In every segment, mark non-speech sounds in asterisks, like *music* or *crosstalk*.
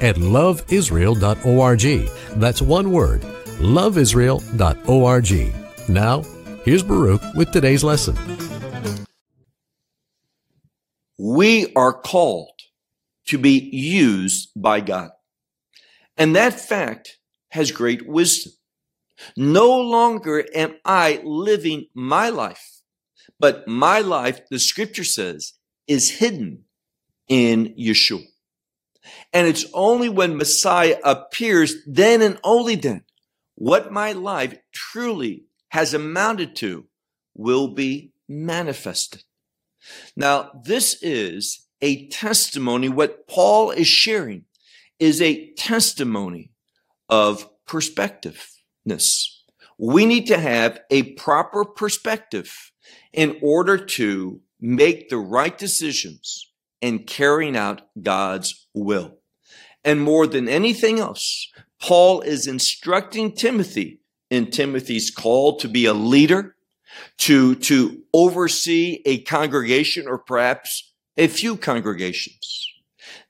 at loveisrael.org. That's one word, loveisrael.org. Now, here's Baruch with today's lesson. We are called to be used by God. And that fact has great wisdom. No longer am I living my life, but my life, the scripture says, is hidden in Yeshua. And it's only when Messiah appears, then and only then, what my life truly has amounted to will be manifested. Now, this is a testimony. What Paul is sharing is a testimony of perspectiveness. We need to have a proper perspective in order to make the right decisions and carrying out God's will. And more than anything else, Paul is instructing Timothy in Timothy's call to be a leader, to, to oversee a congregation or perhaps a few congregations,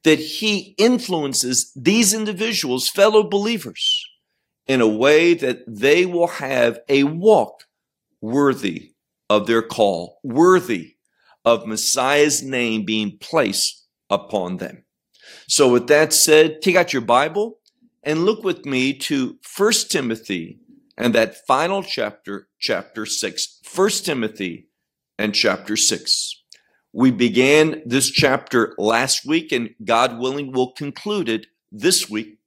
that he influences these individuals, fellow believers, in a way that they will have a walk worthy of their call, worthy of Messiah's name being placed upon them. So with that said, take out your Bible and look with me to 1 Timothy and that final chapter, chapter 6. 1 Timothy and chapter 6. We began this chapter last week and God willing we'll conclude it this week.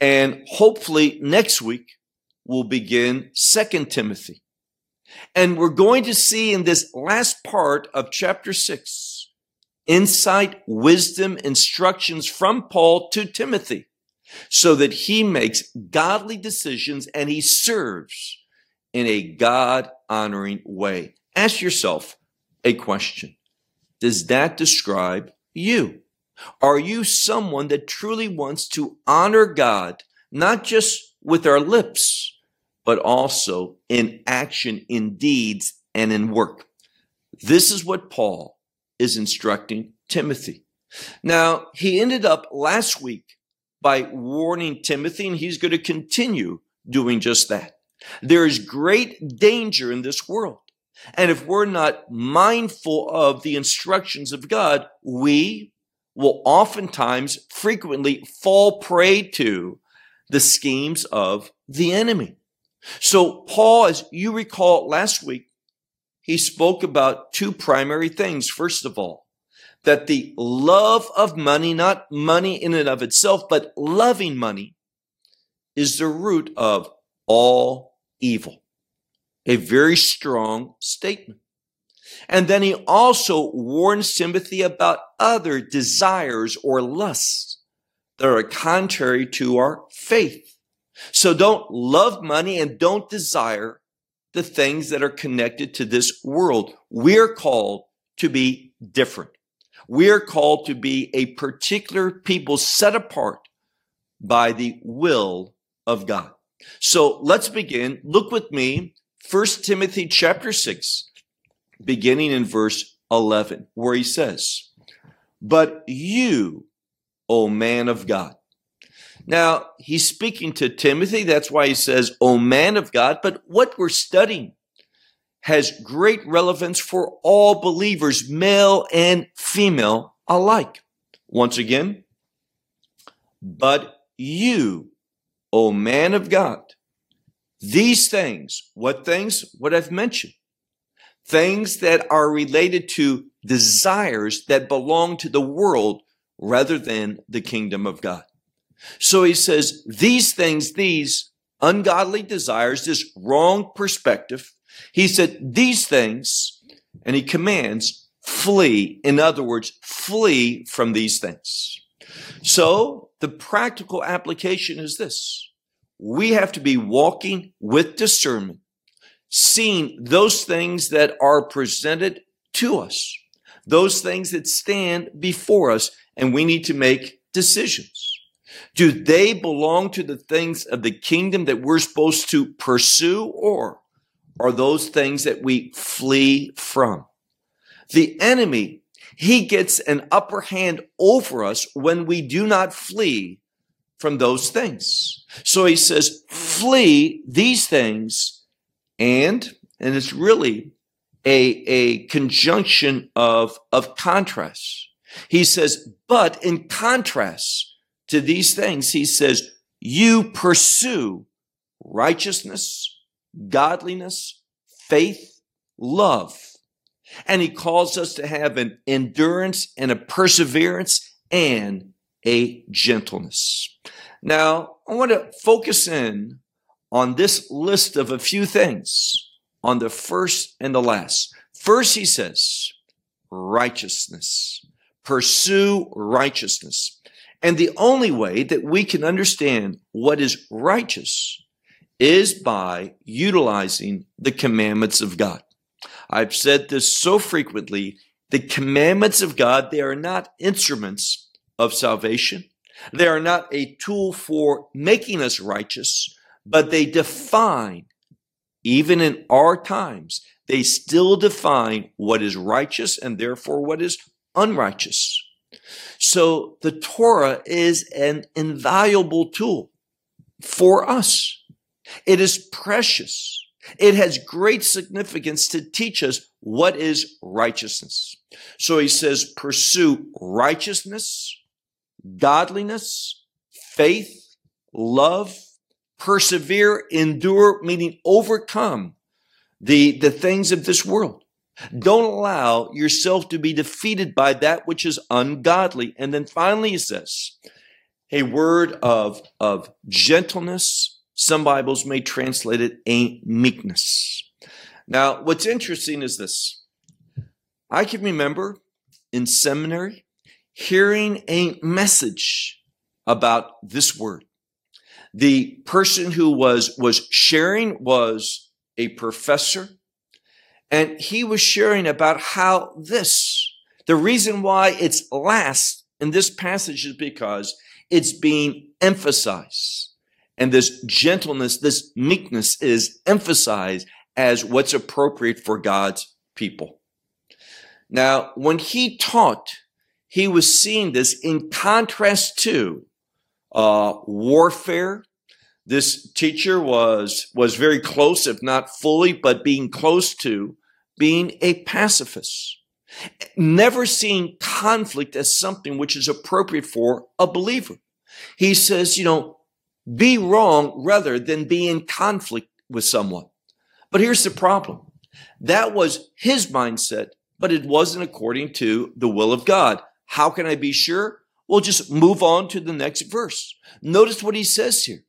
And hopefully next week we'll begin 2 Timothy. And we're going to see in this last part of chapter 6 insight, wisdom, instructions from Paul to Timothy so that he makes godly decisions and he serves in a God honoring way. Ask yourself a question. Does that describe you? Are you someone that truly wants to honor God, not just with our lips, but also in action, in deeds, and in work? This is what Paul is instructing Timothy. Now, he ended up last week by warning Timothy, and he's going to continue doing just that. There is great danger in this world. And if we're not mindful of the instructions of God, we will oftentimes frequently fall prey to the schemes of the enemy. So Paul, as you recall last week, he spoke about two primary things. First of all, that the love of money, not money in and of itself, but loving money is the root of all evil. A very strong statement. And then he also warns Timothy about other desires or lusts that are contrary to our faith. So don't love money and don't desire the things that are connected to this world. We're called to be different. We're called to be a particular people set apart by the will of God. So let's begin. Look with me, 1 Timothy chapter 6, beginning in verse 11, where he says, But you, O man of God, now, he's speaking to Timothy. That's why he says, O man of God. But what we're studying has great relevance for all believers, male and female alike. Once again, but you, O man of God, these things, what things? What I've mentioned. Things that are related to desires that belong to the world rather than the kingdom of God. So he says, these things, these ungodly desires, this wrong perspective, he said, these things, and he commands, flee. In other words, flee from these things. So the practical application is this. We have to be walking with discernment, seeing those things that are presented to us, those things that stand before us, and we need to make decisions. Do they belong to the things of the kingdom that we're supposed to pursue or are those things that we flee from? The enemy he gets an upper hand over us when we do not flee from those things. So he says, flee these things and, and it's really a, a conjunction of, of contrast. He says, but in contrast to these things, he says, you pursue righteousness, godliness, faith, love and he calls us to have an endurance and a perseverance and a gentleness. Now, I want to focus in on this list of a few things on the first and the last. First, he says, righteousness. Pursue righteousness. And the only way that we can understand what is righteous is by utilizing the commandments of God. I've said this so frequently. The commandments of God, they are not instruments of salvation. They are not a tool for making us righteous, but they define, even in our times, they still define what is righteous and therefore what is unrighteous. So the Torah is an invaluable tool for us. It is precious. It has great significance to teach us what is righteousness. So he says, pursue righteousness, godliness, faith, love, persevere, endure, meaning overcome the, the things of this world. Don't allow yourself to be defeated by that which is ungodly. And then finally he says, a word of, of gentleness some Bibles may translate it a meekness. Now, what's interesting is this. I can remember in seminary hearing a message about this word. The person who was, was sharing was a professor and he was sharing about how this, the reason why it's last in this passage is because it's being emphasized. And this gentleness, this meekness is emphasized as what's appropriate for God's people. Now, when he taught, he was seeing this in contrast to uh, warfare. This teacher was was very close, if not fully, but being close to being a pacifist. Never seeing conflict as something which is appropriate for a believer. He says, you know, be wrong rather than be in conflict with someone. But here's the problem. That was his mindset, but it wasn't according to the will of God. How can I be sure? Well, just move on to the next verse. Notice what he says here.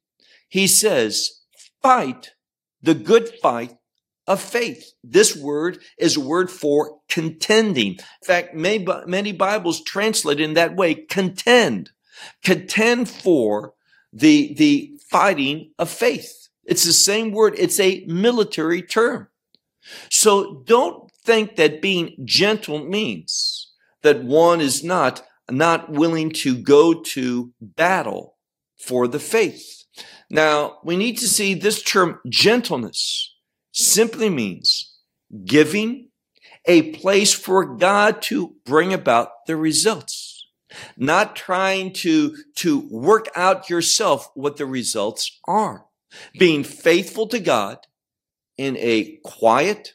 He says, fight the good fight of faith. This word is a word for contending. In fact, many, many Bibles translate in that way, contend. Contend for the, the fighting of faith. It's the same word. It's a military term. So don't think that being gentle means that one is not, not willing to go to battle for the faith. Now, we need to see this term gentleness simply means giving a place for God to bring about the results not trying to, to work out yourself what the results are. Being faithful to God in a quiet,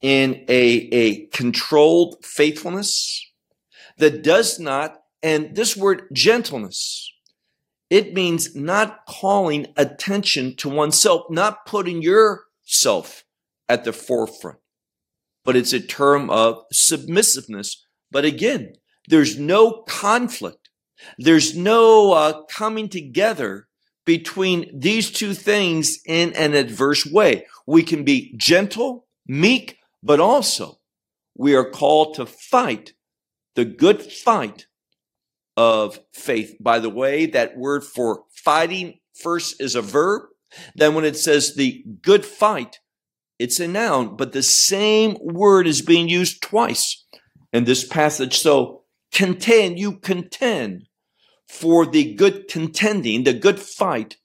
in a, a controlled faithfulness that does not, and this word gentleness, it means not calling attention to oneself, not putting yourself at the forefront, but it's a term of submissiveness. But again, there's no conflict. There's no uh, coming together between these two things in an adverse way. We can be gentle, meek, but also we are called to fight the good fight of faith. By the way, that word for fighting first is a verb. Then when it says the good fight, it's a noun, but the same word is being used twice in this passage. So contend, you contend for the good contending, the good fight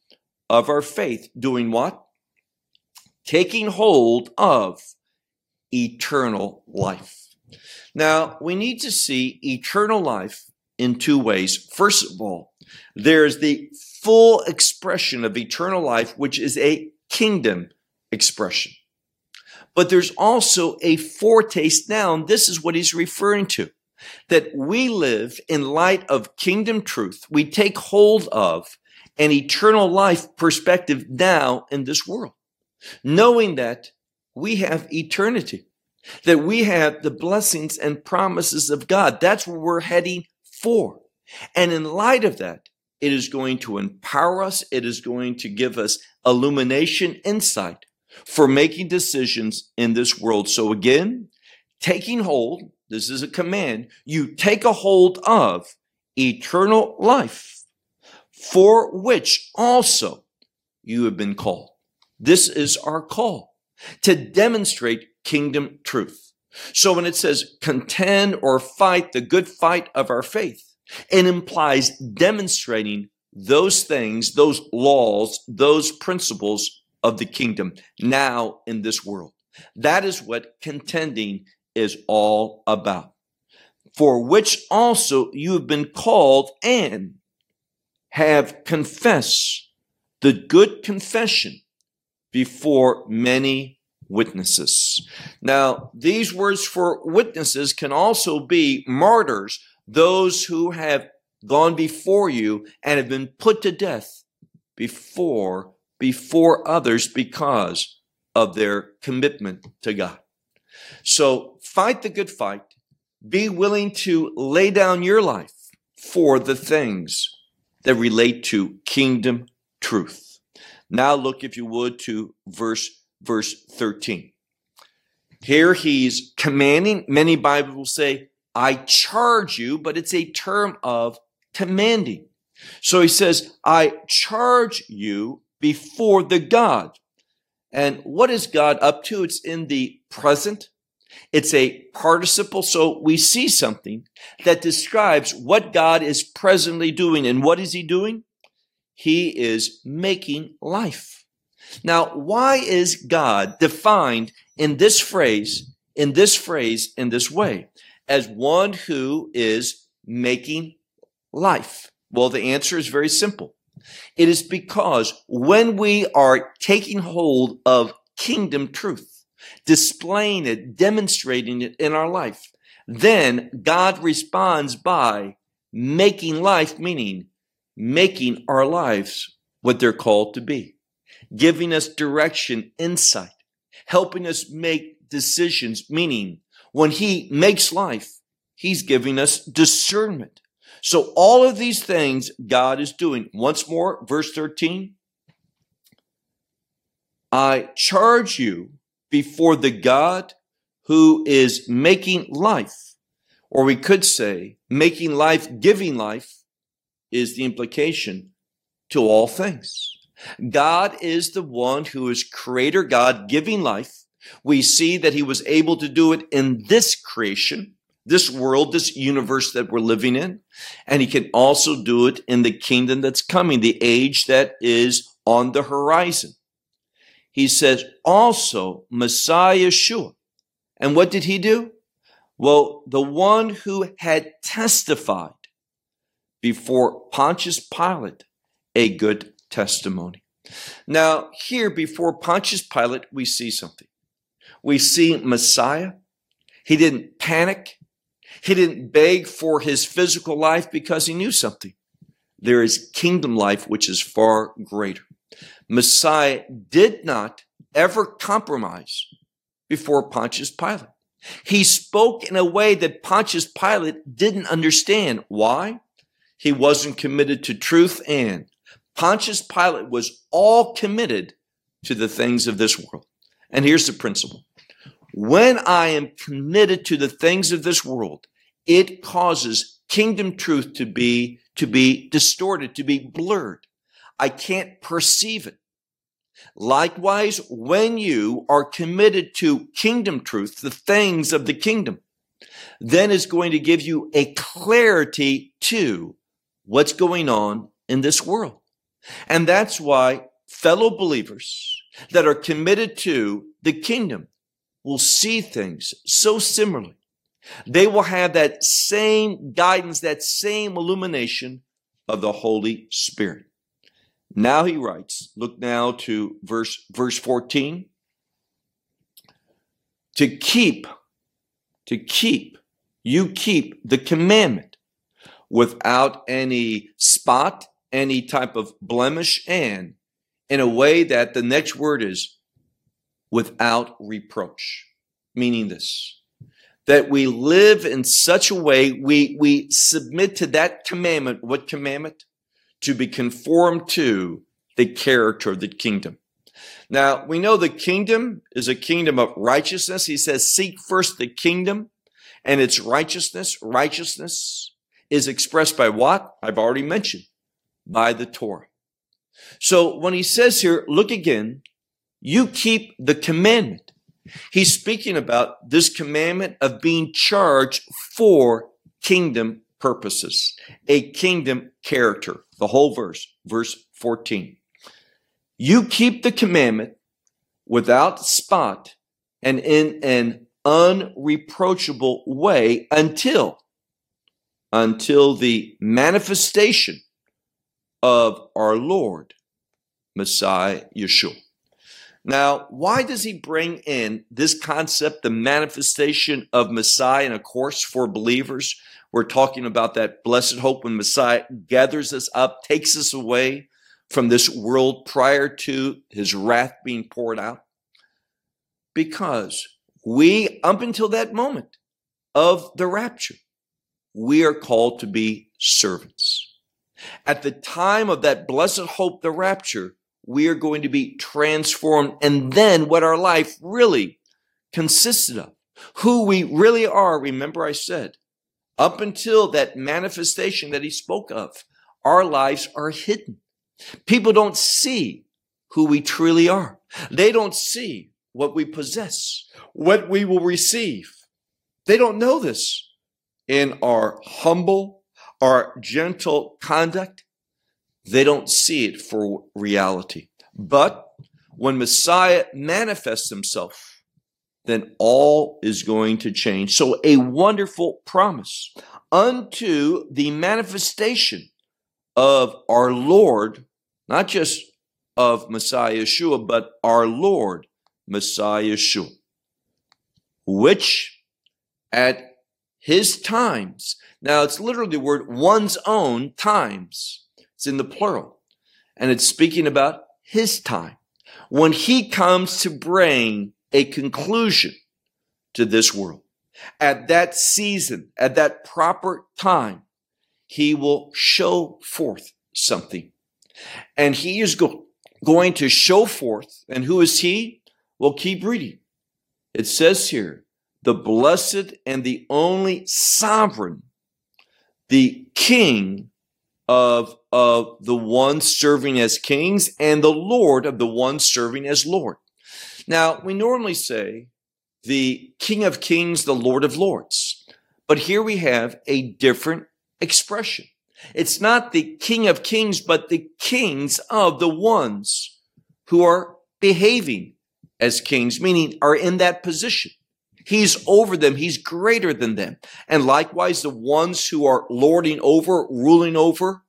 of our faith. Doing what? Taking hold of eternal life. Now, we need to see eternal life in two ways. First of all, there's the full expression of eternal life, which is a kingdom expression. But there's also a foretaste now, and this is what he's referring to that we live in light of kingdom truth. We take hold of an eternal life perspective now in this world, knowing that we have eternity, that we have the blessings and promises of God. That's where we're heading for. And in light of that, it is going to empower us. It is going to give us illumination, insight for making decisions in this world. So again, taking hold, this is a command, you take a hold of eternal life for which also you have been called. This is our call to demonstrate kingdom truth. So when it says contend or fight the good fight of our faith, it implies demonstrating those things, those laws, those principles of the kingdom now in this world. That is what contending is all about. For which also you have been called and have confessed the good confession before many witnesses. Now, these words for witnesses can also be martyrs, those who have gone before you and have been put to death before before others because of their commitment to God. So fight the good fight. Be willing to lay down your life for the things that relate to kingdom truth. Now look, if you would, to verse, verse 13. Here he's commanding, many Bibles will say, I charge you, but it's a term of commanding. So he says, I charge you before the God. And what is God up to? It's in the present. It's a participle. So we see something that describes what God is presently doing. And what is he doing? He is making life. Now, why is God defined in this phrase, in this phrase, in this way, as one who is making life? Well, the answer is very simple. It is because when we are taking hold of kingdom truth, displaying it, demonstrating it in our life, then God responds by making life, meaning making our lives what they're called to be, giving us direction, insight, helping us make decisions, meaning when He makes life, He's giving us discernment. So all of these things God is doing. Once more, verse 13. I charge you before the God who is making life, or we could say making life, giving life is the implication to all things. God is the one who is creator God giving life. We see that he was able to do it in this creation this world, this universe that we're living in. And he can also do it in the kingdom that's coming, the age that is on the horizon. He says also Messiah Yeshua. And what did he do? Well, the one who had testified before Pontius Pilate a good testimony. Now, here before Pontius Pilate, we see something. We see Messiah. He didn't panic. He didn't beg for his physical life because he knew something. There is kingdom life, which is far greater. Messiah did not ever compromise before Pontius Pilate. He spoke in a way that Pontius Pilate didn't understand. Why? He wasn't committed to truth and Pontius Pilate was all committed to the things of this world. And here's the principle. When I am committed to the things of this world, it causes kingdom truth to be, to be distorted, to be blurred. I can't perceive it. Likewise, when you are committed to kingdom truth, the things of the kingdom, then is going to give you a clarity to what's going on in this world. And that's why fellow believers that are committed to the kingdom will see things so similarly. They will have that same guidance, that same illumination of the Holy Spirit. Now he writes, look now to verse, verse 14. To keep, to keep, you keep the commandment without any spot, any type of blemish, and in a way that the next word is without reproach, meaning this that we live in such a way we we submit to that commandment what commandment to be conformed to the character of the kingdom. Now, we know the kingdom is a kingdom of righteousness. He says, seek first the kingdom and its righteousness. Righteousness is expressed by what? I've already mentioned, by the Torah. So when he says here, look again, you keep the commandment. He's speaking about this commandment of being charged for kingdom purposes, a kingdom character. The whole verse, verse 14. You keep the commandment without spot and in an unreproachable way until until the manifestation of our Lord Messiah Yeshua. Now, why does he bring in this concept, the manifestation of Messiah? And of course, for believers, we're talking about that blessed hope when Messiah gathers us up, takes us away from this world prior to his wrath being poured out. Because we, up until that moment of the rapture, we are called to be servants. At the time of that blessed hope, the rapture, we are going to be transformed. And then what our life really consisted of, who we really are. Remember, I said, up until that manifestation that he spoke of, our lives are hidden. People don't see who we truly are. They don't see what we possess, what we will receive. They don't know this in our humble, our gentle conduct. They don't see it for reality. But when Messiah manifests himself, then all is going to change. So a wonderful promise unto the manifestation of our Lord, not just of Messiah Yeshua, but our Lord, Messiah Yeshua, which at his times, now it's literally the word one's own times, it's in the plural, and it's speaking about his time when he comes to bring a conclusion to this world. At that season, at that proper time, he will show forth something. And he is go- going to show forth. And who is he? Well, keep reading. It says here, the blessed and the only sovereign, the king of, of the ones serving as kings and the Lord of the ones serving as Lord. Now, we normally say the King of Kings, the Lord of Lords. But here we have a different expression. It's not the King of Kings, but the kings of the ones who are behaving as kings, meaning are in that position. He's over them. He's greater than them. And likewise, the ones who are lording over, ruling over,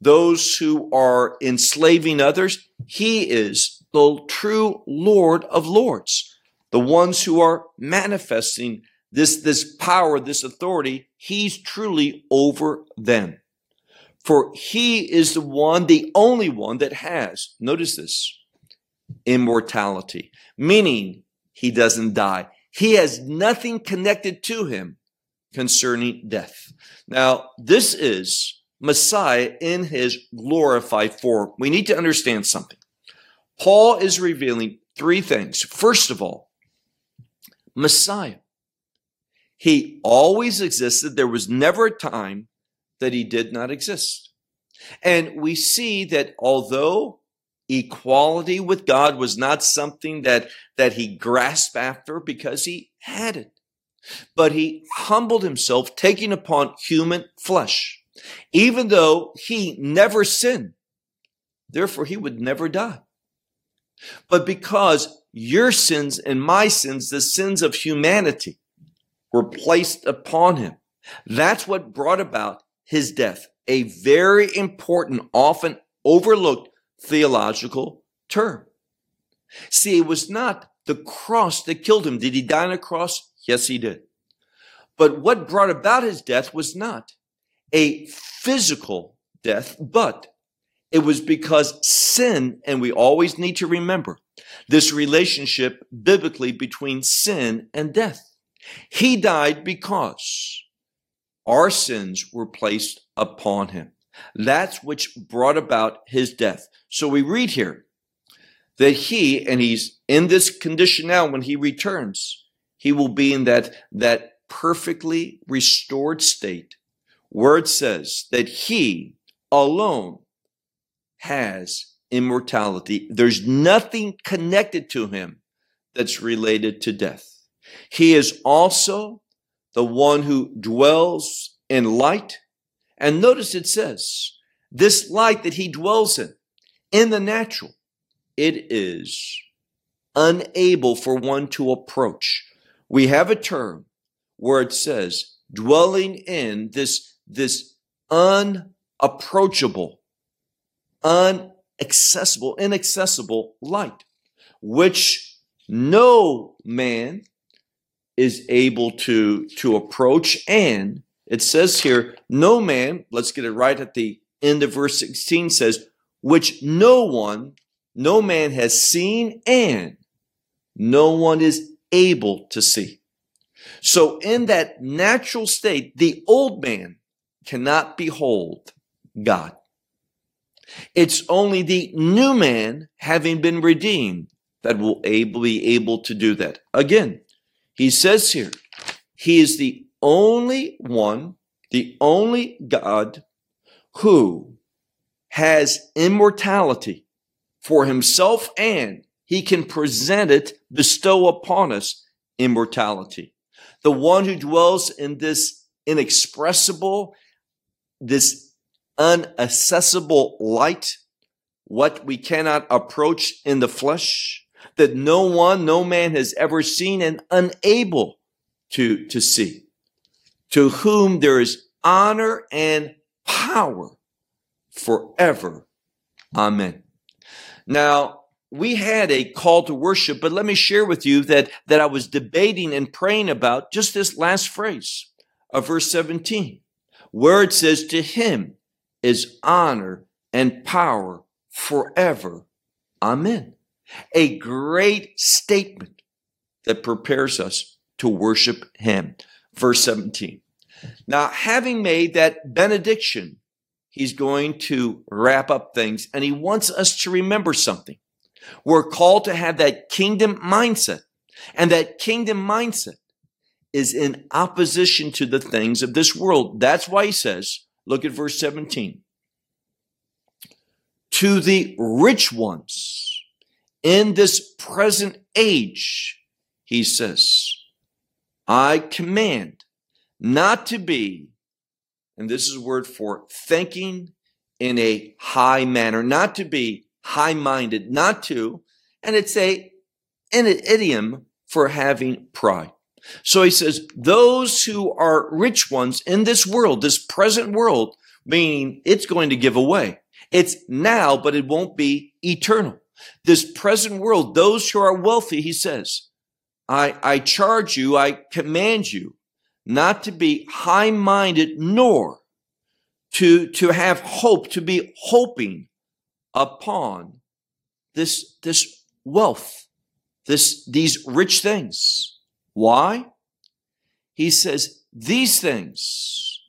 those who are enslaving others, he is the true Lord of Lords. The ones who are manifesting this, this power, this authority, he's truly over them. For he is the one, the only one that has, notice this, immortality, meaning he doesn't die. He has nothing connected to him concerning death. Now, this is Messiah in his glorified form. We need to understand something. Paul is revealing three things. First of all, Messiah. He always existed. There was never a time that he did not exist. And we see that although equality with God was not something that, that he grasped after because he had it, but he humbled himself, taking upon human flesh, even though he never sinned. Therefore, he would never die. But because your sins and my sins, the sins of humanity, were placed upon him, that's what brought about his death. A very important, often overlooked theological term. See, it was not the cross that killed him. Did he die on a cross? Yes, he did. But what brought about his death was not a physical death, but it was because sin, and we always need to remember this relationship biblically between sin and death. He died because our sins were placed upon him. That's which brought about his death. So we read here that he, and he's in this condition now when he returns, he will be in that, that perfectly restored state where it says that he alone has immortality. There's nothing connected to him that's related to death. He is also the one who dwells in light. And notice it says, this light that he dwells in, in the natural, it is unable for one to approach. We have a term where it says dwelling in this, this unapproachable, unaccessible, inaccessible light, which no man is able to, to approach. And it says here, no man, let's get it right at the end of verse 16 says, which no one, no man has seen and no one is able to see. So in that natural state, the old man cannot behold God. It's only the new man having been redeemed that will able, be able to do that. Again, he says here, he is the only one, the only God who has immortality for himself and he can present it, bestow upon us immortality. The one who dwells in this inexpressible, this unaccessible light, what we cannot approach in the flesh, that no one, no man has ever seen and unable to, to see, to whom there is honor and power forever. Amen. Now, we had a call to worship, but let me share with you that, that I was debating and praying about just this last phrase of verse 17, where it says, To him is honor and power forever. Amen. A great statement that prepares us to worship him. Verse 17. Now, having made that benediction, he's going to wrap up things and he wants us to remember something. We're called to have that kingdom mindset. And that kingdom mindset is in opposition to the things of this world. That's why he says, look at verse 17. To the rich ones in this present age, he says, I command not to be, and this is a word for thinking in a high manner, not to be high minded, not to, and it's a an idiom for having pride. So he says, those who are rich ones in this world, this present world, meaning it's going to give away. It's now, but it won't be eternal. This present world, those who are wealthy, he says, I, I charge you, I command you not to be high minded, nor to, to have hope, to be hoping upon this, this wealth, this, these rich things. Why? He says these things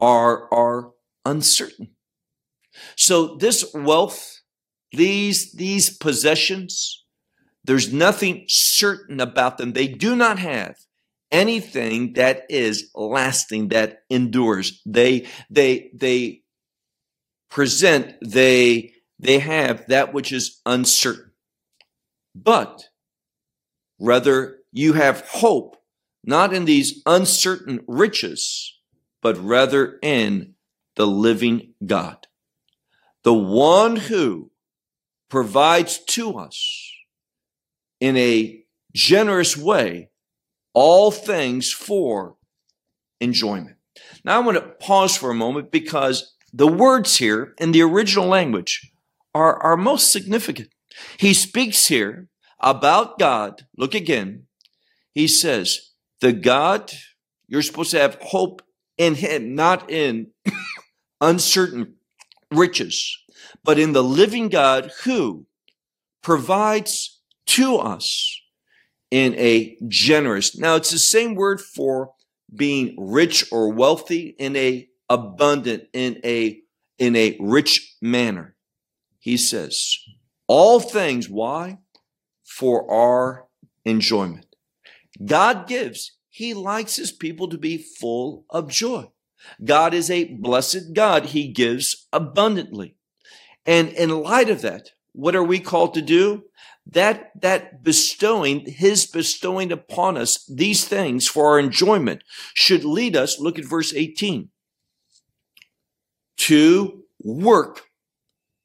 are, are uncertain. So this wealth, these, these possessions, there's nothing certain about them. They do not have anything that is lasting, that endures. They, they, they present, they, they have that which is uncertain. But rather, you have hope not in these uncertain riches, but rather in the living God, the one who provides to us in a generous way all things for enjoyment. Now I want to pause for a moment because the words here in the original language are, are most significant. He speaks here about God. Look again. He says, the God, you're supposed to have hope in Him, not in *coughs* uncertain riches, but in the living God who provides to us in a generous. Now it's the same word for being rich or wealthy in a abundant, in a, in a rich manner. He says, all things, why? For our enjoyment. God gives. He likes his people to be full of joy. God is a blessed God. He gives abundantly. And in light of that, what are we called to do? That, that bestowing, his bestowing upon us these things for our enjoyment should lead us, look at verse 18, to work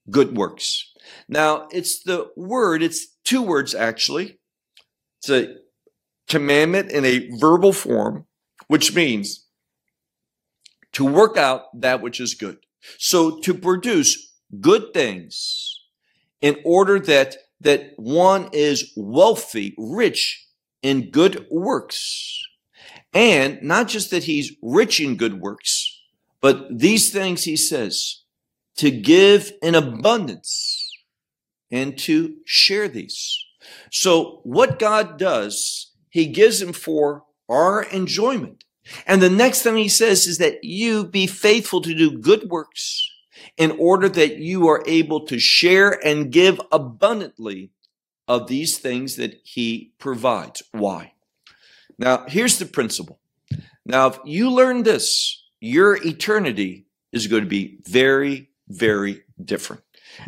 good works. Now, it's the word, it's two words actually. It's a commandment in a verbal form, which means to work out that which is good. So to produce good things in order that, that one is wealthy, rich in good works. And not just that he's rich in good works, but these things he says to give in abundance and to share these. So what God does, he gives them for our enjoyment. And the next thing he says is that you be faithful to do good works in order that you are able to share and give abundantly of these things that he provides. Why? Now, here's the principle. Now, if you learn this, your eternity is going to be very, very different.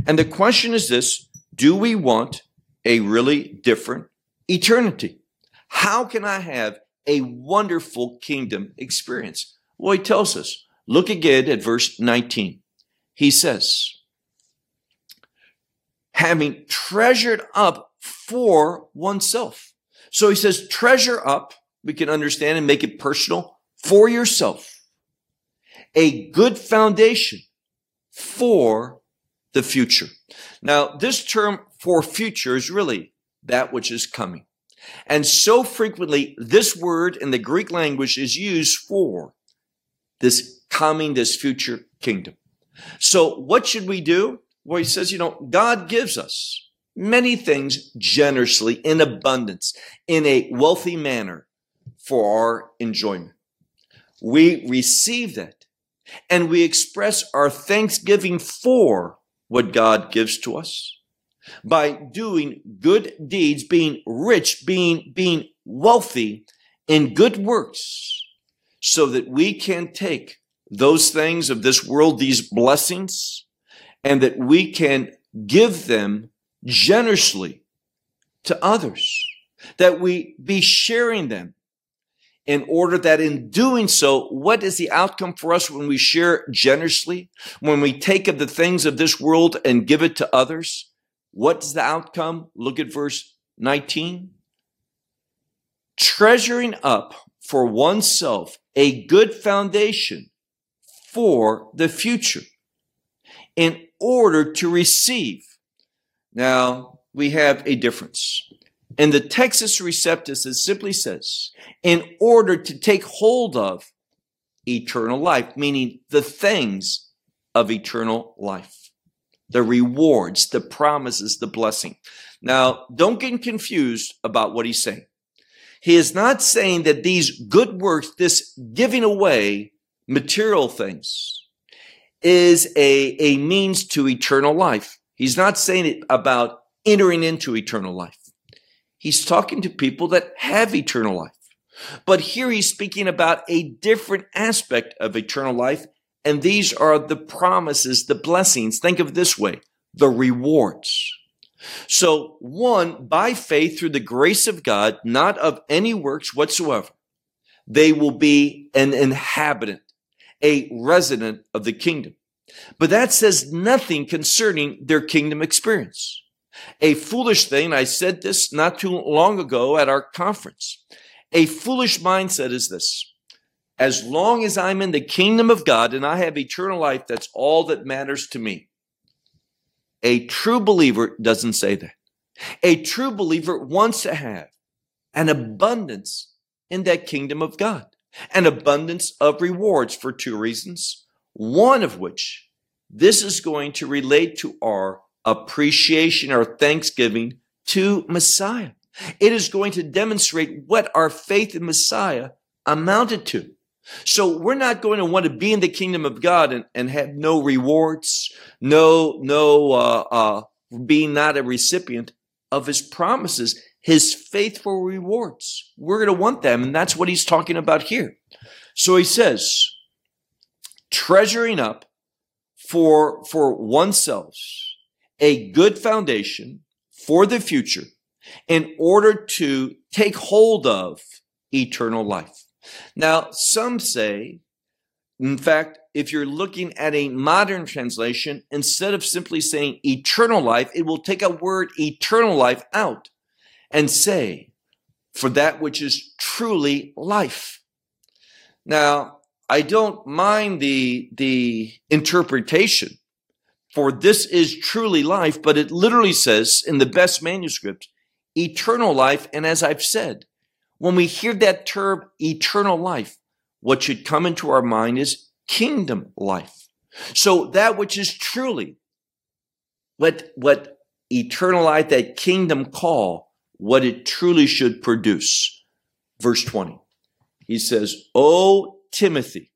And the question is this do we want a really different eternity? How can I have a wonderful kingdom experience? Well, he tells us. Look again at verse 19. He says, having treasured up for oneself. So he says, treasure up, we can understand and make it personal, for yourself. A good foundation for the future. Now, this term for future is really that which is coming. And so frequently, this word in the Greek language is used for this coming, this future kingdom. So what should we do? Well, he says, you know, God gives us many things generously in abundance, in a wealthy manner for our enjoyment. We receive that and we express our thanksgiving for what God gives to us by doing good deeds, being rich, being, being wealthy in good works so that we can take those things of this world, these blessings, and that we can give them generously to others, that we be sharing them in order that in doing so, what is the outcome for us when we share generously? When we take of the things of this world and give it to others? What's the outcome? Look at verse 19. Treasuring up for oneself a good foundation for the future in order to receive. Now, we have a difference. In the Textus Receptus, it simply says, in order to take hold of eternal life, meaning the things of eternal life the rewards, the promises, the blessing. Now, don't get confused about what he's saying. He is not saying that these good works, this giving away material things, is a, a means to eternal life. He's not saying it about entering into eternal life. He's talking to people that have eternal life. But here he's speaking about a different aspect of eternal life, and these are the promises, the blessings. Think of this way the rewards. So, one, by faith through the grace of God, not of any works whatsoever, they will be an inhabitant, a resident of the kingdom. But that says nothing concerning their kingdom experience. A foolish thing, I said this not too long ago at our conference. A foolish mindset is this. As long as I'm in the kingdom of God and I have eternal life, that's all that matters to me. A true believer doesn't say that. A true believer wants to have an abundance in that kingdom of God, an abundance of rewards for two reasons. One of which, this is going to relate to our appreciation or thanksgiving to Messiah. It is going to demonstrate what our faith in Messiah amounted to. So we're not going to want to be in the kingdom of God and, and have no rewards, no, no, uh, uh, being not a recipient of his promises, his faithful rewards. We're going to want them. And that's what he's talking about here. So he says, treasuring up for, for oneself a good foundation for the future in order to take hold of eternal life. Now, some say, in fact, if you're looking at a modern translation, instead of simply saying eternal life, it will take a word eternal life out and say, for that which is truly life. Now, I don't mind the, the interpretation for this is truly life, but it literally says in the best manuscript, eternal life. And as I've said, when we hear that term eternal life, what should come into our mind is kingdom life. So that which is truly what, what eternal life, that kingdom call, what it truly should produce. Verse 20. He says, O Timothy,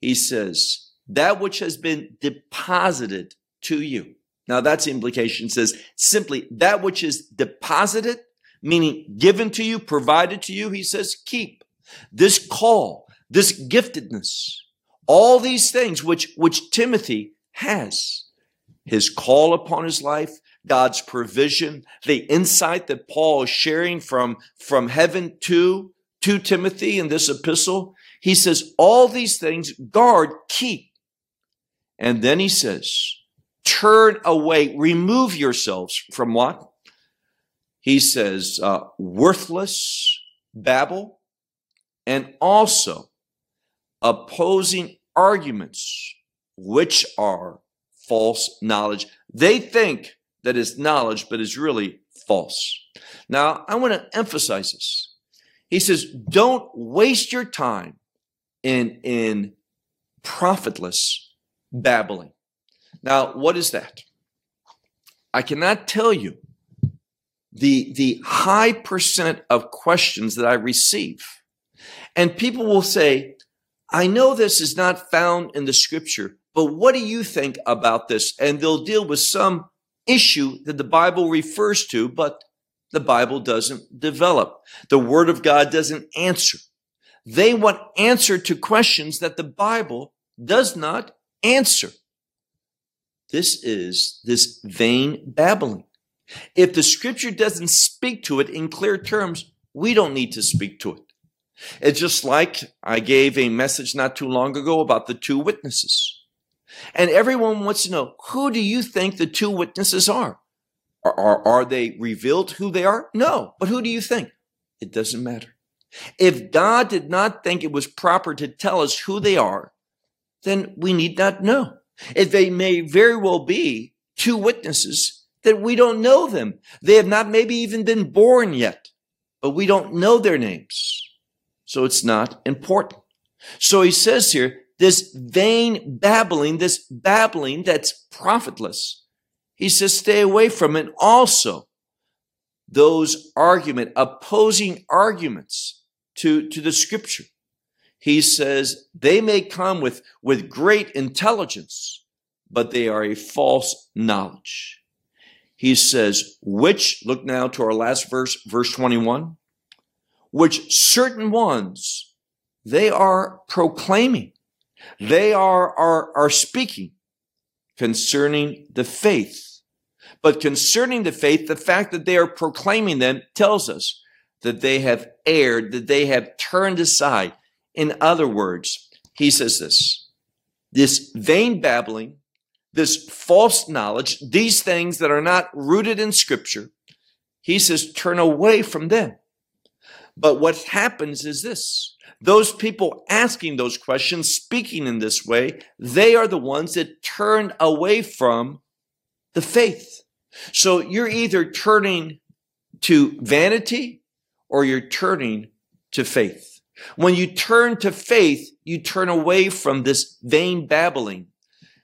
he says, that which has been deposited to you. Now that's the implication. It says simply that which is deposited, meaning given to you, provided to you, he says, keep. This call, this giftedness, all these things which, which Timothy has, his call upon his life, God's provision, the insight that Paul is sharing from, from heaven to, to Timothy in this epistle. He says, all these things guard, keep. And then he says, turn away, remove yourselves from what? He says, uh, worthless babble, and also opposing arguments, which are false knowledge. They think that is knowledge, but is really false. Now, I want to emphasize this. He says, don't waste your time in, in profitless babbling. Now, what is that? I cannot tell you the, the high percent of questions that I receive. And people will say, I know this is not found in the scripture, but what do you think about this? And they'll deal with some issue that the Bible refers to, but the Bible doesn't develop. The Word of God doesn't answer. They want answer to questions that the Bible does not answer. This is this vain babbling. If the scripture doesn't speak to it in clear terms, we don't need to speak to it. It's just like I gave a message not too long ago about the two witnesses. And everyone wants to know, who do you think the two witnesses are? Are, are, are they revealed who they are? No. But who do you think? It doesn't matter. If God did not think it was proper to tell us who they are, then we need not know. If they may very well be two witnesses that we don't know them. They have not maybe even been born yet, but we don't know their names. So it's not important. So he says here, this vain babbling, this babbling that's profitless. He says, stay away from it. Also, those argument, opposing arguments to, to the scripture he says they may come with, with great intelligence, but they are a false knowledge. He says, which, look now to our last verse, verse 21, which certain ones, they are proclaiming. They are, are, are speaking concerning the faith. But concerning the faith, the fact that they are proclaiming them tells us that they have erred, that they have turned aside. In other words, he says this, this vain babbling, this false knowledge, these things that are not rooted in scripture, he says, turn away from them. But what happens is this. Those people asking those questions, speaking in this way, they are the ones that turn away from the faith. So you're either turning to vanity or you're turning to faith. When you turn to faith, you turn away from this vain babbling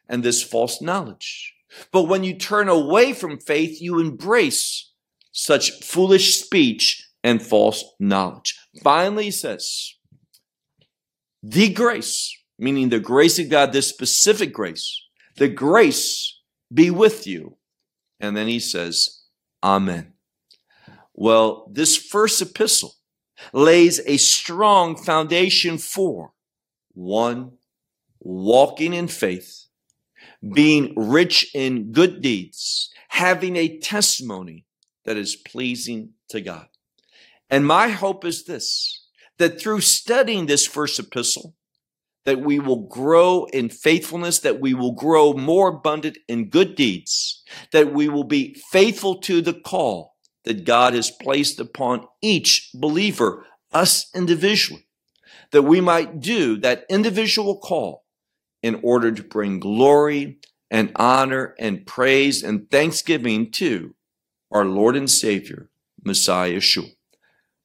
and this false knowledge. But when you turn away from faith, you embrace such foolish speech and false knowledge. Finally, he says, the grace, meaning the grace of God, this specific grace, the grace be with you. And then he says, Amen. Well, this first epistle lays a strong foundation for one, walking in faith, being rich in good deeds, having a testimony that is pleasing to God. And my hope is this, that through studying this first epistle, that we will grow in faithfulness, that we will grow more abundant in good deeds, that we will be faithful to the call that God has placed upon each believer, us individually, that we might do that individual call in order to bring glory and honor and praise and thanksgiving to our Lord and Savior, Messiah Yeshua.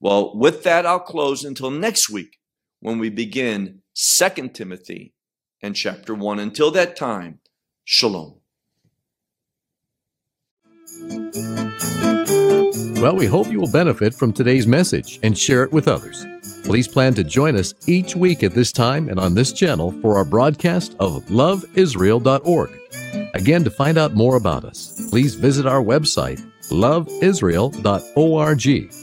Well, with that, I'll close until next week when we begin Second Timothy and chapter 1. Until that time, shalom. Well, we hope you will benefit from today's message and share it with others. Please plan to join us each week at this time and on this channel for our broadcast of loveisrael.org. Again, to find out more about us, please visit our website, loveisrael.org.